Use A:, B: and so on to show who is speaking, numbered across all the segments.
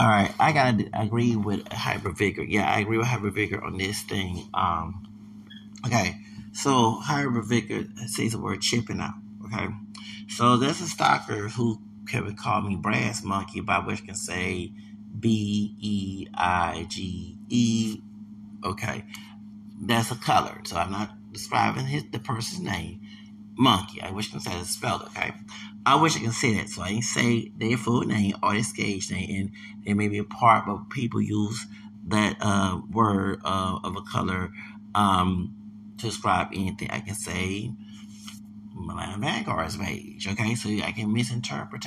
A: All right, I gotta agree with Hybrid Vigour. Yeah, I agree with Hybrid Vigour on this thing. Um, okay, so Hyper Vigor says the word chimping out. Okay, so there's a stalker who can call me Brass Monkey, by which can say B E I G E. Okay, that's a color. So I'm not describing his, the person's name. Monkey. I wish I can say it's spelled. Okay, I wish I can say that. So I didn't say their full name or their stage name, and they may be a part, but people use that uh, word uh, of a color um, to describe anything. I can say Atlanta Vanguard's page. Okay, so I can misinterpret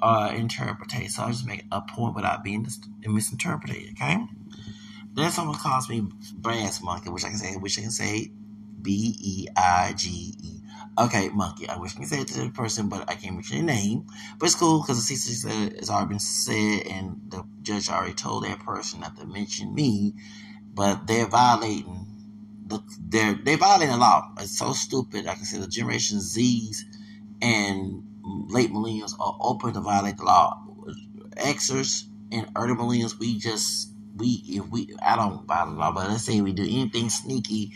A: uh interpret. So I just make a point without being misinterpreted. Okay. Then someone calls me brass monkey, which I can say, which I can say B E I G E. Okay, monkey. I wish I could say it to the person, but I can't mention their name. But it's cool because the CC said it's already been said, and the judge already told that person not to mention me. But they're violating the they're they violating the law. It's so stupid. I can say the Generation Z's and late millennials are open to violate the law. Xers and early millennials, we just we if we I don't violate the law, but let's say we do anything sneaky,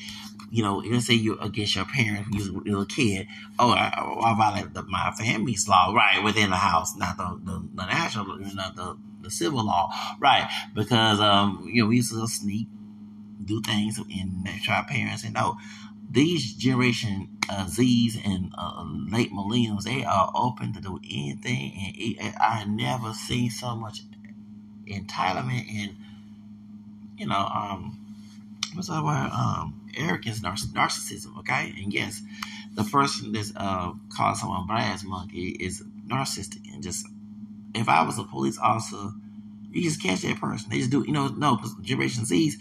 A: you know, let's say you're against your parents when you was a kid. Oh, I, I violated the, my family's law, right, within the house, not the the, the national, not the the civil law, right? Because um, you know, we used to sneak do things and try parents and no these generation uh, Z's and uh, late millennials, they are open to do anything, and it, I never seen so much entitlement and you know, um, what's that word? Um, arrogance, narcissism. Okay, and yes, the person that's uh calling someone brass monkey is narcissistic, and just if I was a police officer, you just catch that person. They just do, you know, no, Generation Z's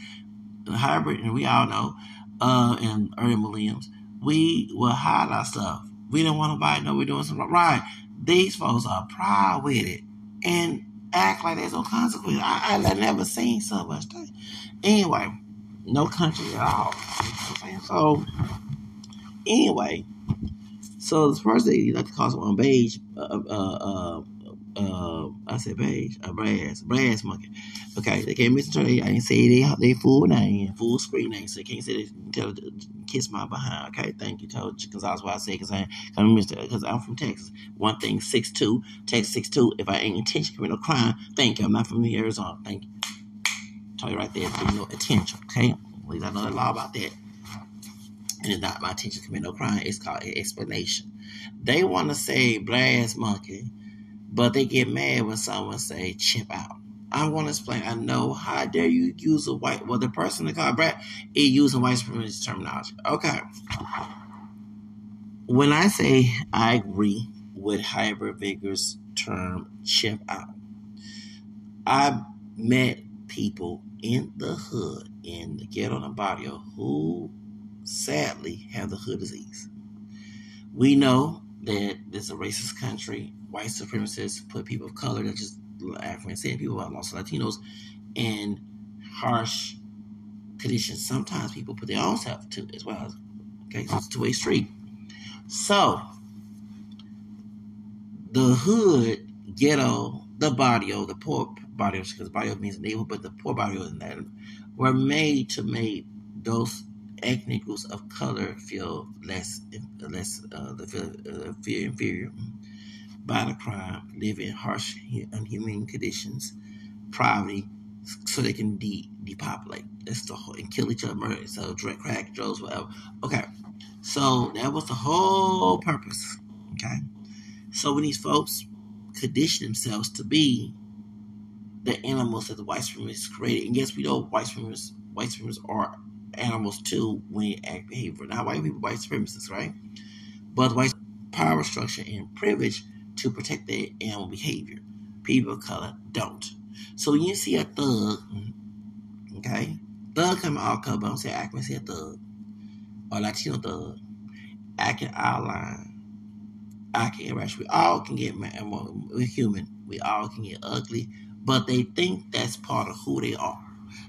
A: hybrid, and we all know, uh, and early millennials, we will hide our stuff. We don't want nobody know we're doing something right. These folks are proud with it and act like there's no consequence. I, I never seen so much thing. Anyway, no country at all. So, anyway, so the first thing you like to call someone beige, uh, uh, uh, uh, I said beige, a brass, brass monkey. Okay, they can't misinterpret. I didn't say they they full name, full screen name, so they can't say they tell kiss my behind. Okay, thank you, told because that's what I say, because I I'm because I'm from Texas. One thing, six two, Texas six two. If I ain't intention commit no crime, thank you. I'm not from Arizona. Thank you. Tell you right there, pay no attention. Okay, I know the law about that. And it's not my intention to commit no crime. It's called an explanation. They want to say brass monkey but they get mad when someone say chimp out. I want to explain. I know how dare you use a white well the person that called Brad is using white supremacist terminology. Okay. When I say I agree with Hybrid Vigour's term chimp out, I met people in the hood in the ghetto and barrio who sadly have the hood disease. We know that this is a racist country white supremacists put people of color, that just African descendant people, also Latinos, in harsh conditions. Sometimes people put their own self to as well. Okay, so it's a two way street. So the hood, ghetto, the barrio, the poor barrio, because barrio means neighborhood, but the poor barrio and that were made to make those ethnic groups of color feel less, less, uh, feel, uh, inferior violent crime, live in harsh, unhuman conditions, poverty, so they can de- depopulate. That's the whole, and kill each other, murder, so drug, crack, drugs, whatever. Okay, so that was the whole purpose. Okay, so when these folks condition themselves to be the animals that the white supremacists created, and yes, we know white supremacists, white supremacists are animals too when they act behavior. Not white people, white supremacists, right? But white power structure and privilege to protect their animal behavior. People of color don't. So when you see a thug, okay, thug come all color, but I'm saying I can see a thug or Latino thug, acting outline, acting irrational. We all can get mad. We're human. We all can get ugly, but they think that's part of who they are.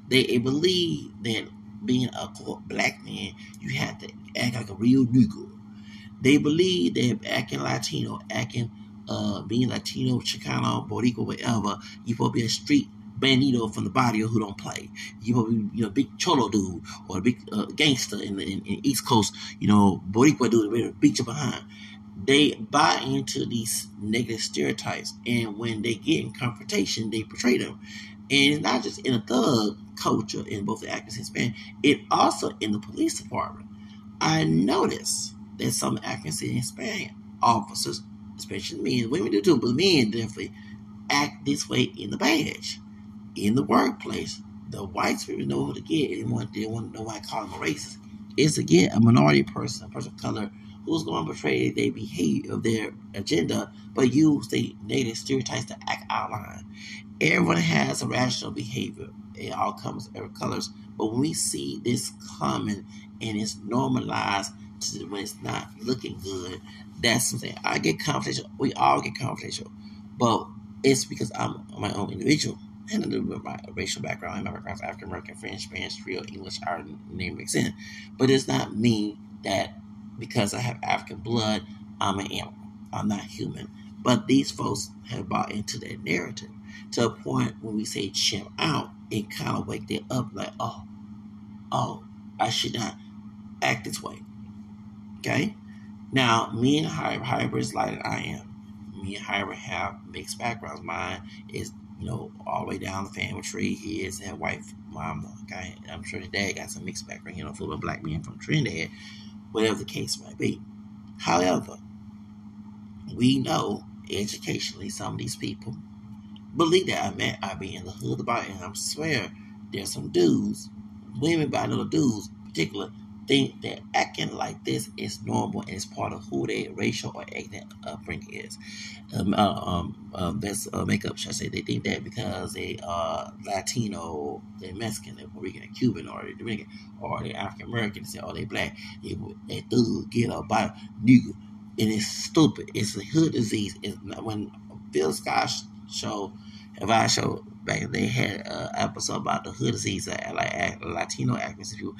A: They believe that being a black man, you have to act like a real nigga. They believe that acting Latino, acting uh, being Latino, Chicano, Boricua, whatever, you supposed to be a street bandito from the barrio who don't play. You be, you know, big cholo dude or a big uh, gangster in the in, in East Coast, you know, Boricua dude ready to beat you behind. They buy into these negative stereotypes, and when they get in confrontation, they portray them. And it's not just in a thug culture in both the actors and it also in the police department. I notice that some African and officers, especially men, women do too, but men definitely act this way in the badge. In the workplace, the whites people know who to get. They want, they want to know why I call them a racist. Is to get a minority person, a person of color, who's going to portray their behavior of their agenda, but use the native stereotypes to act out line. Everyone has a rational behavior. It all comes every colors. But when we see this common and it's normalized to when it's not looking good, that's something I get confidential. We all get confidential, but it's because I'm my own individual and a little bit of my racial background. My background is African American, French, Spanish, Creole, English, Ireland, name makes sense. But it's not me that because I have African blood, I'm an animal. I'm not human. But these folks have bought into that narrative to a point when we say chimp out, it kind of wake them up like, oh, oh, I should not act this way. Okay? Now, me and Hybrid, Hybrid is like I am. Me and Hybrid have mixed backgrounds. Mine is, you know, all the way down the family tree. He is a white mom. Okay? I'm sure his dad got some mixed background, you know, full of black men from Trinidad, whatever the case might be. However, we know educationally some of these people believe that I meant I be in the hood about it, and I swear there's some dudes, women by little dudes, particular, think that acting like this is normal and it's part of who their racial or ethnic upbringing is. Um, uh, um, um, that's uh, makeup, should I say? They think that because they are Latino, they're Mexican, they're Puerto Rican, Cuban, or they're Dominican, or they're African American, they say, oh, they black, they, they thug, get up by nigga. And it's stupid. It's a hood disease. It's when Bill Scott show, if I show back, they had an episode about the hood disease, like Latino actors, people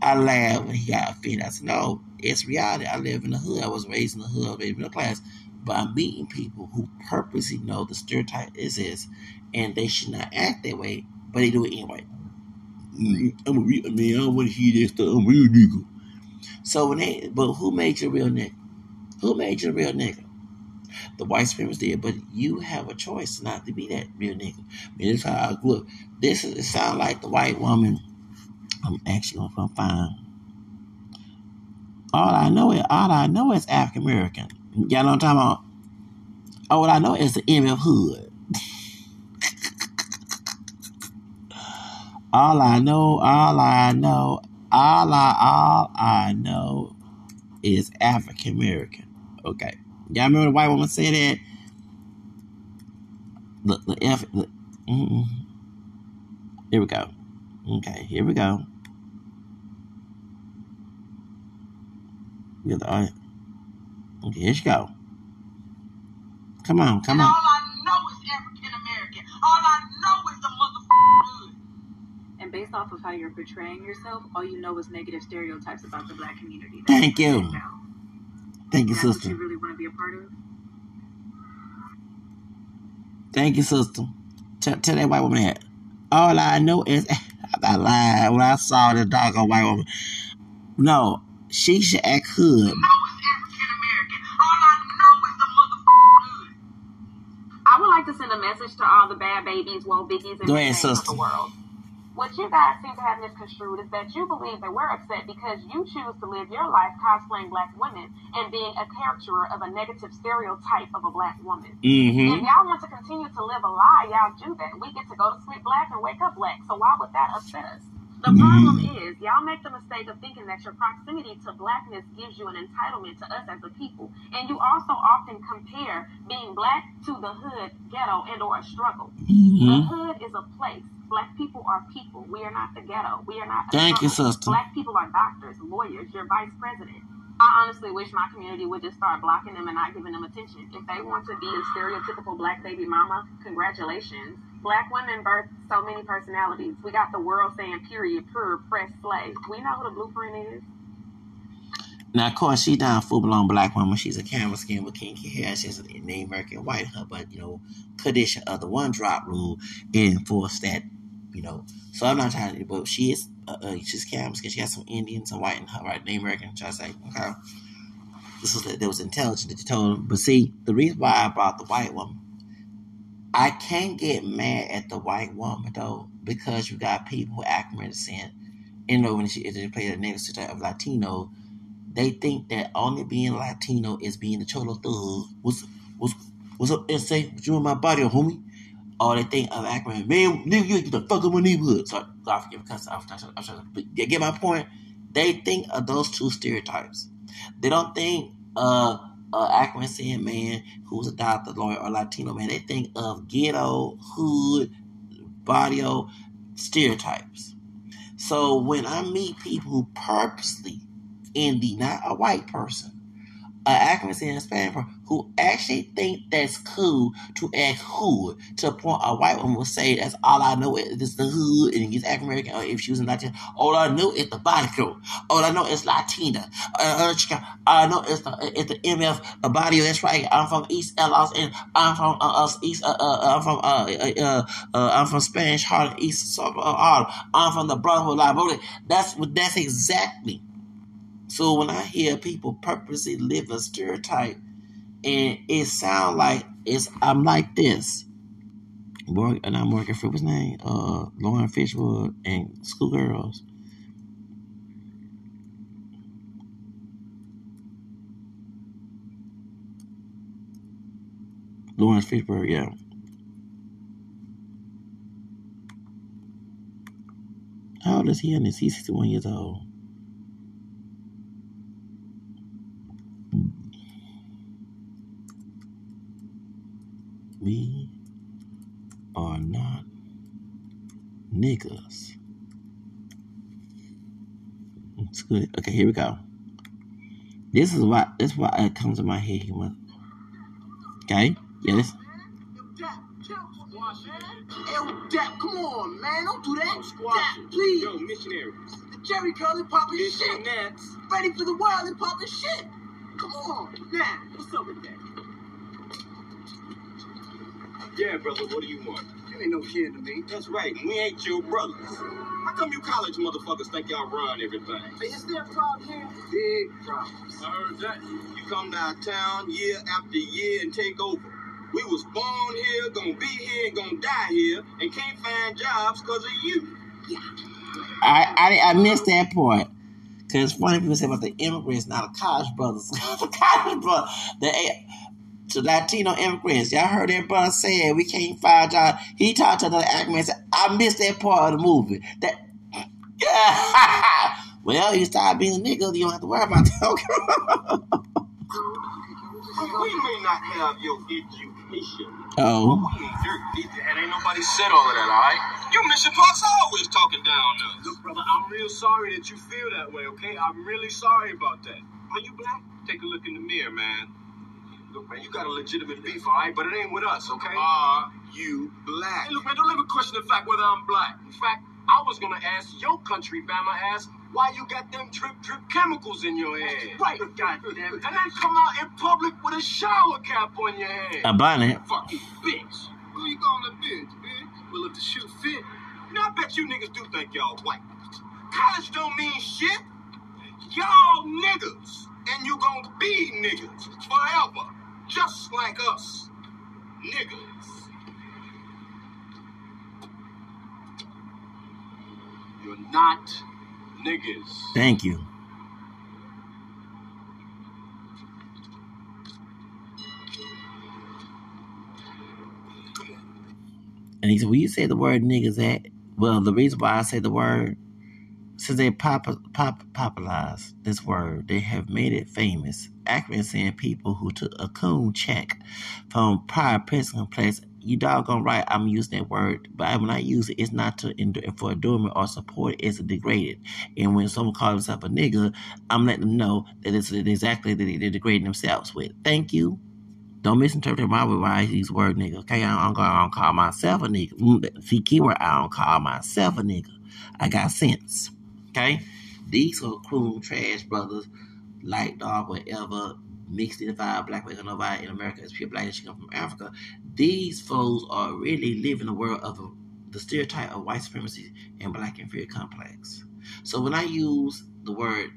A: I laughed when he got offended. I said, no, it's reality. I live in the hood. I was raised in the hood. I was raised in the class. But I'm meeting people who purposely know the stereotype is this, and they should not act that way, but they do it anyway. I'm a real man. I don't want to hear that stuff. I'm a real nigga. So when they, but who made you a real nigga? Who made you a real nigga? The white supremacists did, but you have a choice not to be that real nigga. I mean, this is how I grew up. This is, it sounds like the white woman I'm actually gonna find. All I know is all I know is African American. Y'all know what I'm talking about? All I know is the MF Hood. all I know, all I know, all I all I know is African American. Okay. Y'all remember the white woman said that? The the F the, mm-mm. Here we go. Okay, here we go. Get the eye. Okay, here she go. Come on, come
B: and
A: on.
B: all I know is African American. All I know is the motherfucking hood.
C: And based off of how you're portraying yourself, all you know is negative stereotypes about the black community. That's
A: Thank
C: you're
A: you.
C: saying.
A: Thank you,
C: That's what
A: sister.
C: you really want to be a part of?
A: Thank you, sister. Tell, tell that white woman that. All I know is I lied when I saw the doggone white woman. No, she should act hood.
B: know is African American. All I know is the motherfucking hood.
D: I would like to send a message to all the bad babies, woe biggies, and
A: Go ahead,
D: big names of
A: sister.
D: the world. What you guys seem to have misconstrued is that you believe that we're upset because you choose to live your life cosplaying black women and being a caricature of a negative stereotype of a black woman.
A: Mm-hmm.
D: If y'all want to continue to live a lie, y'all do that. We get to go to sleep black and wake up black. So why would that upset us? The problem is, y'all make the mistake of thinking that your proximity to blackness gives you an entitlement to us as a people, and you also often compare being black to the hood, ghetto, and or a struggle. The
A: Mm-hmm.
D: hood is a place. Black people are people. We are not the ghetto. We are not.
A: Thank you, sister.
D: Black people are doctors, lawyers, your vice president. I honestly wish my community would just start blocking them and not giving them attention. If they want to be a stereotypical black baby mama, congratulations. Black women birth so many personalities. We got the world saying period, pure, press, slay. We know who the blueprint is.
A: Now, of course, she's not a full blown black woman. She's a camera skin with kinky hair. She's a Native American white her, but you know, tradition of uh, the one drop rule enforced that, you know. So I'm not trying to, but she is, uh, uh, she's camera skin. She has some Indian, some white her, right? Native American. Try to say, okay. This was there was intelligent that you told him. But see, the reason why I brought the white woman, I can't get mad at the white woman though, because you got people accurate saying, you know, when she, is they play the negative of Latino they think that only being Latino is being the cholo thug. What's what's what's up, SA? What you in my body, homie? Or they think of acting, man, nigga, you get the fuck up my neighborhood. So God forgive trying to, I'm trying to get my point. They think of those two stereotypes. They don't think of uh saying man who's a doctor, lawyer, or Latino man. They think of ghetto, hood, barrio stereotypes. So when I meet people who purposely Indy, not a white person, accuracy and person who actually think that's cool to act hood to a point a white woman will say that's all I know is this the hood and he's African American or if she was in Latin all I know is the body girl all I know is Latina uh, all I know is the it's the MF a body that's right. I'm from East LA and I'm from uh, uh East uh, uh, I'm from uh, uh, uh, uh I'm from Spanish Harlem East uh, I'm from the Brotherhood Liability that's what that's exactly so when I hear people purposely live a stereotype, and it sound like it's I'm like this. Work and I'm working for what's name? Uh, Lauren Fishwood and Schoolgirls. Laurence Fishburne, yeah. How old is he? And he's 61 years old. We are not niggas. It's good. Okay, here we go. This is why this is why it comes to my head. Okay? Yes.
B: Dap, come on, man. Don't do that. Dap, please.
E: Yo, missionaries.
B: The Jerry curly popping shit. Ready for the world and popping shit. Come on. Now, what's up with that?
E: Yeah, brother, what do you want?
B: You ain't no kid to me.
E: That's right, we ain't your brothers. How come you college motherfuckers think y'all run everything?
B: Is there a problem here? Big problems.
E: I heard that. You come to our downtown year after year and take over. We was born here, gonna be here, and gonna die here, and can't find jobs because of you.
A: I, I I missed that part. Cause funny people say about the immigrants, not the college brothers. the college brothers, the to Latino immigrants. Y'all heard that brother saying we can't find jobs. He talked to another actor and said, I missed that part of the movie. That yeah. well, you start being a nigga, you don't have to worry about that.
E: we may not have your education.
A: Oh.
E: We ain't dirt either, and ain't nobody said all of that, all right? You Mission Park's always talking down to us.
F: Look, brother, I'm real sorry that you feel that way, okay? I'm really sorry about that.
E: Are you black? Take a look in the mirror, man. Look, man, you got a legitimate beef, all right? But it ain't with us, okay? Are you black?
F: Hey, look, man, don't ever question the fact whether I'm black. In fact, I was gonna ask your country Bama ass why you got them drip drip chemicals in your head.
B: Right, goddamn it.
F: And then come out in public with a shower cap on your head.
A: I A bonnet.
F: Fucking bitch.
E: Who you calling a bitch, bitch?
F: Well, if the shoe fit,
E: You know, I bet you niggas do think y'all white. College don't mean shit. Y'all niggas. And you gonna be niggas forever. Just like us. Niggas.
F: you're not niggas.
A: Thank you. And he said, "Well, you say the word niggas at well, the reason why I say the word, since they pop, pop popularized this word, they have made it famous. Accurate saying people who took a coon check from prior prison place. You doggone right, I'm using that word, but when I use it, it's not to endure, for adornment or support. It's degraded. And when someone calls himself a nigga, I'm letting them know that it's exactly that they're degrading themselves with. Thank you. Don't misinterpret my why I use word nigga. Okay, I don't, I don't call myself a nigga. Mm, See, keyword, I don't call myself a nigga. I got sense. Okay, these are cool trash brothers light, dark, whatever, mixed in identified, black, white, and nobody in America is pure black and she come from Africa. These folks are really living the world of um, the stereotype of white supremacy and black inferior complex. So when I use the word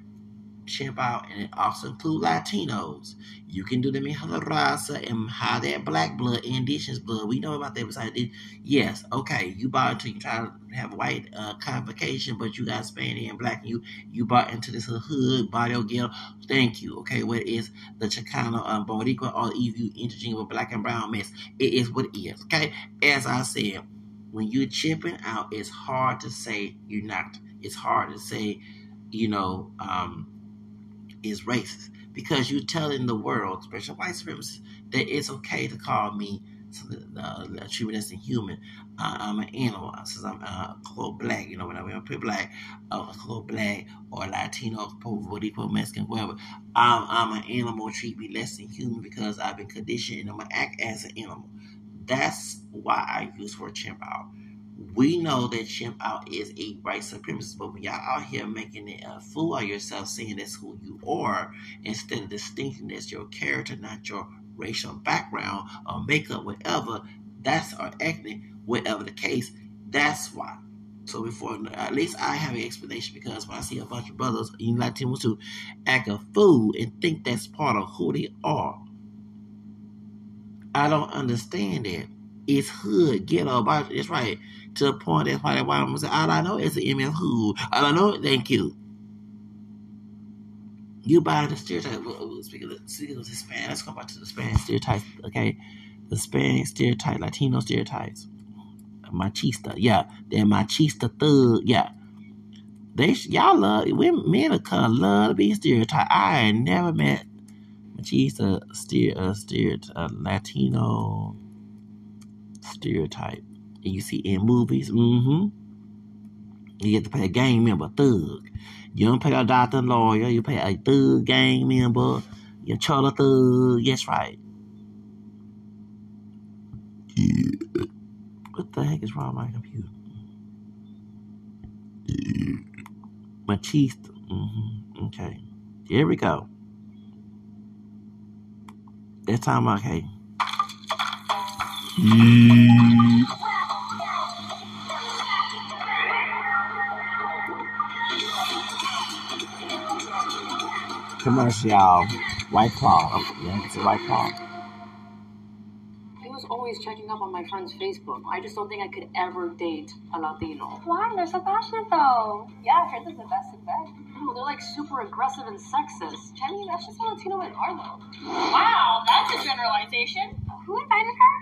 A: chimp out and it also include Latinos, you can do them in raza and how that black blood, indigenous blood. We know about that beside it. Yes, okay, you bought into you try to have white uh, convocation, but you got Spanish and black, and you you bought into this hood barrio ghetto. Thank you. Okay, what is the Chicano, um, Boricua, or if you interchange with black and brown mess, it is what it is. Okay, as I said, when you're chimping out, it's hard to say you're not. It's hard to say, you know, um, is racist because you're telling the world, especially white supremacists, that it's okay to call me uh, treat me as inhuman. Uh, I'm an animal since I'm uh, quote black. You know, when I put black, uh, quote black or Latino, Puerto Rico, Mexican, whatever. I'm, I'm an animal. Treat me less than human because I've been conditioned and I'm gonna act as an animal. That's why I use for chimp out. We know that chimp out is a white supremacist, but when y'all out here making it a fool of yourself, saying that's who you are, instead of distincting that's your character, not your racial background or makeup, whatever, that's our ethnic, whatever the case, that's why. So before, at least I have an explanation because when I see a bunch of brothers, even Latinos who act a fool and think that's part of who they are, I don't understand it. It's hood, ghetto, about it's right to the point that's why why I'm saying all I know is the MS who. All I know, thank you. You buy the stereotype. Speaking of, speaking of Hispanic, let's go back to the Spanish stereotypes. Okay, the Spanish stereotype, Latino stereotypes, machista. Yeah, they're machista thug. Yeah, they y'all love women, men of color love to be stereotyped. I ain't never met machista steer uh, stereotype uh, Latino stereotype. And you see in movies, mm-hmm. You get to play a gang member, thug. You don't pay a doctor and lawyer, you pay a thug gang member, you charter thug, yes right. Yeah. What the heck is wrong with my computer? Yeah. Machista. Mm-hmm. Okay. Here we go. This time, okay. Yeah. Commercial White Claw. Yeah, it's a White Claw.
G: He was always checking up on my friend's Facebook. I just don't think I could ever date a Latino.
H: Why? They're so passionate though. Yeah, I heard they're the best in bed.
G: No, they're like super aggressive and sexist.
H: Jenny, that's just how Latino men are though.
I: Wow, that's a generalization.
H: Who invited her?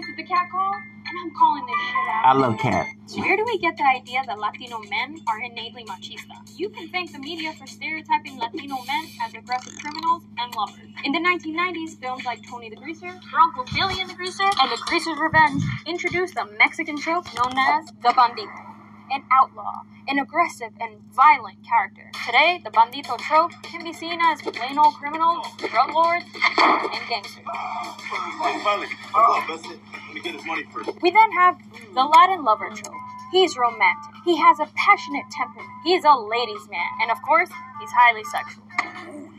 H: Is it the cat call? And I'm calling this shit out.
A: I love cats.
H: Where do we get the idea that Latino men are innately machista? You can thank the media for stereotyping Latino men as aggressive criminals and lovers. In the 1990s, films like Tony the Greaser, Her Uncle Billy and the Greaser, and The Greaser's Revenge introduced a Mexican trope known as the bandito an outlaw, an aggressive and violent character. Today, the bandito trope can be seen as plain old criminals, drug lords, and gangsters. We then have the Latin lover trope. He's romantic. He has a passionate temperament. He's a ladies' man. And of course, he's highly sexual.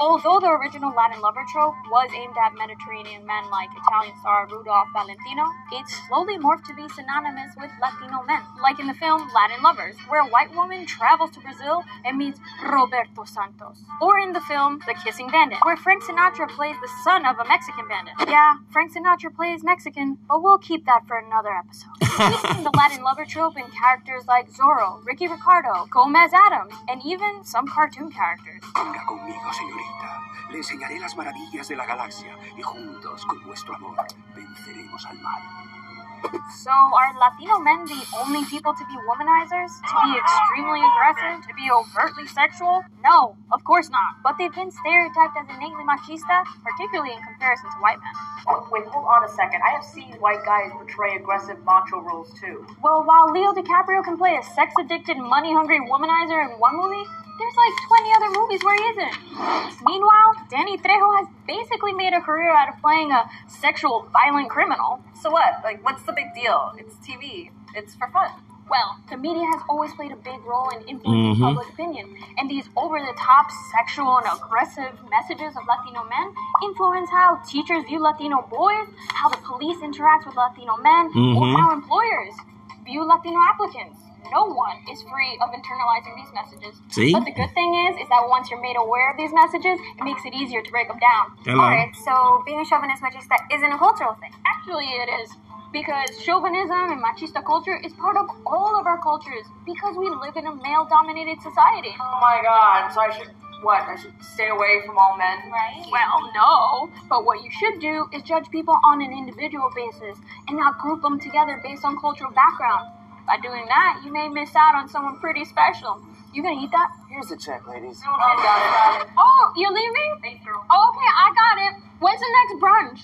H: Although the original Latin lover trope was aimed at Mediterranean men like Italian star Rudolph Valentino, it slowly morphed to be synonymous with Latino men, like in the film Latin Lovers, where a white woman travels to Brazil and meets Roberto Santos. Or in the film The Kissing Bandit, where Frank Sinatra plays the son of a Mexican bandit. Yeah, Frank Sinatra plays Mexican, but we'll keep that for another episode. We've seen the Latin lover trope in characters like Zorro, Ricky Ricardo, Gomez Addams, and even some cartoon characters.
J: Venga conmigo, señorita. Le enseñaré las maravillas de la galaxia y juntos, con nuestro amor, venceremos al mal.
H: So, are Latino men the only people to be womanizers? To be extremely aggressive? To be overtly sexual? No, of course not. But they've been stereotyped as innately machista, particularly in comparison to white men.
K: Wait, hold on a second. I have seen white guys portray aggressive macho roles too.
H: Well, while Leo DiCaprio can play a sex addicted, money hungry womanizer in one movie, there's like 20 other movies where he isn't. Meanwhile, Danny Trejo has basically made a career out of playing a sexual, violent criminal.
K: So what? Like, what's the big deal? It's TV. It's for fun.
H: Well, the media has always played a big role in influencing
A: Mhm.
H: public opinion, and these over-the-top sexual and aggressive messages of Latino men influence how teachers view Latino boys, how the police interact with Latino men, or
A: Mhm.
H: how employers view Latino applicants. No one is free of internalizing these messages.
A: See?
H: But the good thing is, is that once you're made aware of these messages, it makes it easier to break them down.
A: Hello.
H: Alright, so being a chauvinist machista isn't a cultural thing. Actually, it is. Because chauvinism and machista culture is part of all of our cultures because we live in a male dominated society.
K: Oh my god, so I should, what, I should stay away from all men?
H: Right? Well, no. But what you should do is judge people on an individual basis and not group them together based on cultural background. By doing that, you may miss out on someone pretty special. You gonna eat that?
K: Here's the check, ladies.
H: Oh, got it. Oh, you're leaving?
K: Thank you.
H: Oh, okay, I got it. When's the next brunch?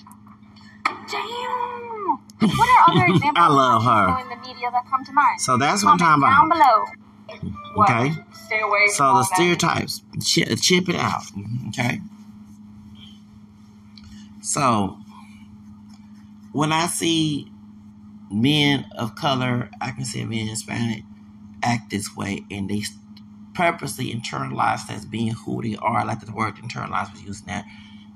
H: Damn. What are other examples
A: I love her.
H: in the media that come to mind?
A: So that's what I'm talking
H: Comment down
A: about.
H: below.
K: What,
A: Okay.
K: stay away
A: So the stereotypes, chip, chip it out. Okay. So when I see men of color, I can see men Hispanic act this way, and they purposely internalize as being who they are. I like the word internalized was using that,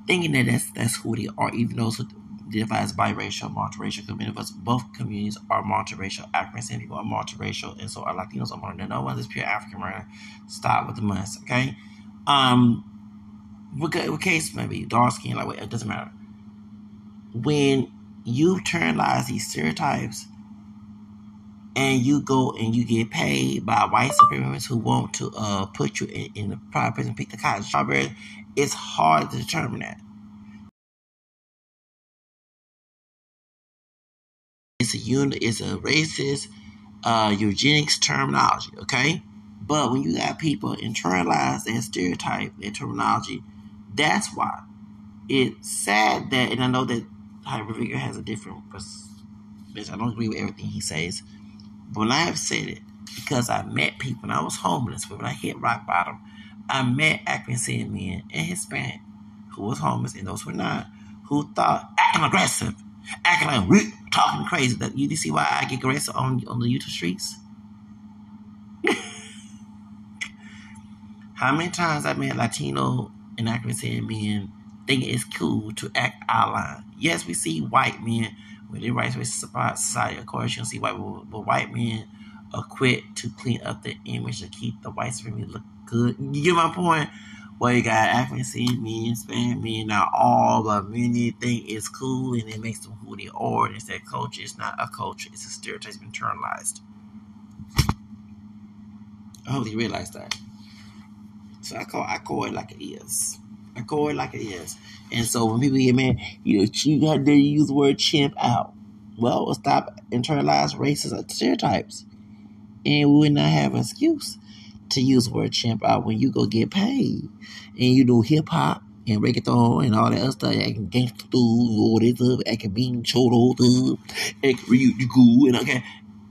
A: thinking that that's that's who they are, even those who identify as biracial, multiracial. Us, both communities are multiracial. African American people are multiracial, and so are Latinos are multiracial. No one is pure African American. Stop with the mess, okay? Um, what, what case maybe dark skin, like it doesn't matter. When you internalize these stereotypes and you go and you get paid by white supremacists who want to uh, put you in, in the private prison, pick the cotton strawberries, it's hard to determine that. It's a unit, it's a racist, uh, eugenics terminology, okay? But when you got people internalize that stereotype, and terminology, that's why. It's sad that, and I know that Hybrid Vigour has a different perspective. I don't agree with everything he says. But when I have said it, because I met people and I was homeless, but when I hit rock bottom, I met African men and Hispanic who was homeless and those who were not, who thought acting aggressive, acting like we talking crazy. That you see why I get aggressive on on the YouTube streets? How many times I met Latino and African men thinking it's cool to act out line? Yes, we see white men with their rights with society. Of course, you'll see white, but white men are quick to clean up the image to keep the white supremacy look good. You get my point? Well, you got African men, Hispanic men, now all but many think it's cool and it makes them who they are. And it's that culture. It's not a culture. It's a stereotype internalized. I hope you realize that. So I call I call it like it is. It like it is. And so when people get mad, you know, you got to use the word chimp out. Well, stop internalized racist stereotypes. And we would not have an excuse to use the word chimp out when you go get paid. And you do hip hop and reggaeton and all that other stuff, acting gangster dude, all this stuff, acting being cholo dude, acting real cool, and okay.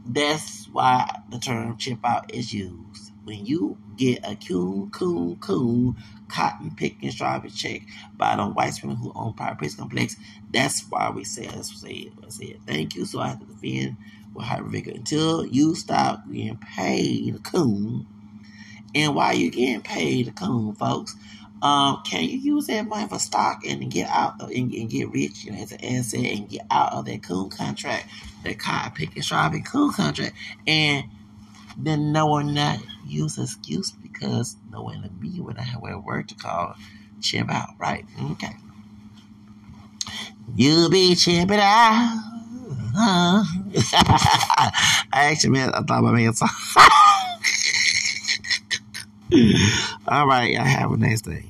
A: That's why the term chimp out is used. When you get a coon, coon, coon, cotton picking strawberry check by the white women who own private prison complex, that's why we say it. Say. I say. Thank you. So I have to defend with high vigor until you stop getting paid a coon. And while you're getting paid a coon, folks, um, can you use that money for stock and get out of, and, and get rich you know, as an asset and get out of that coon contract, that cotton picking strawberry coon contract, and then no one not use excuse because no one in me would not have a word to call chimp out, right? Okay. You be chimping out. Huh? I actually meant I thought about making a song. All right, y'all have a nice day.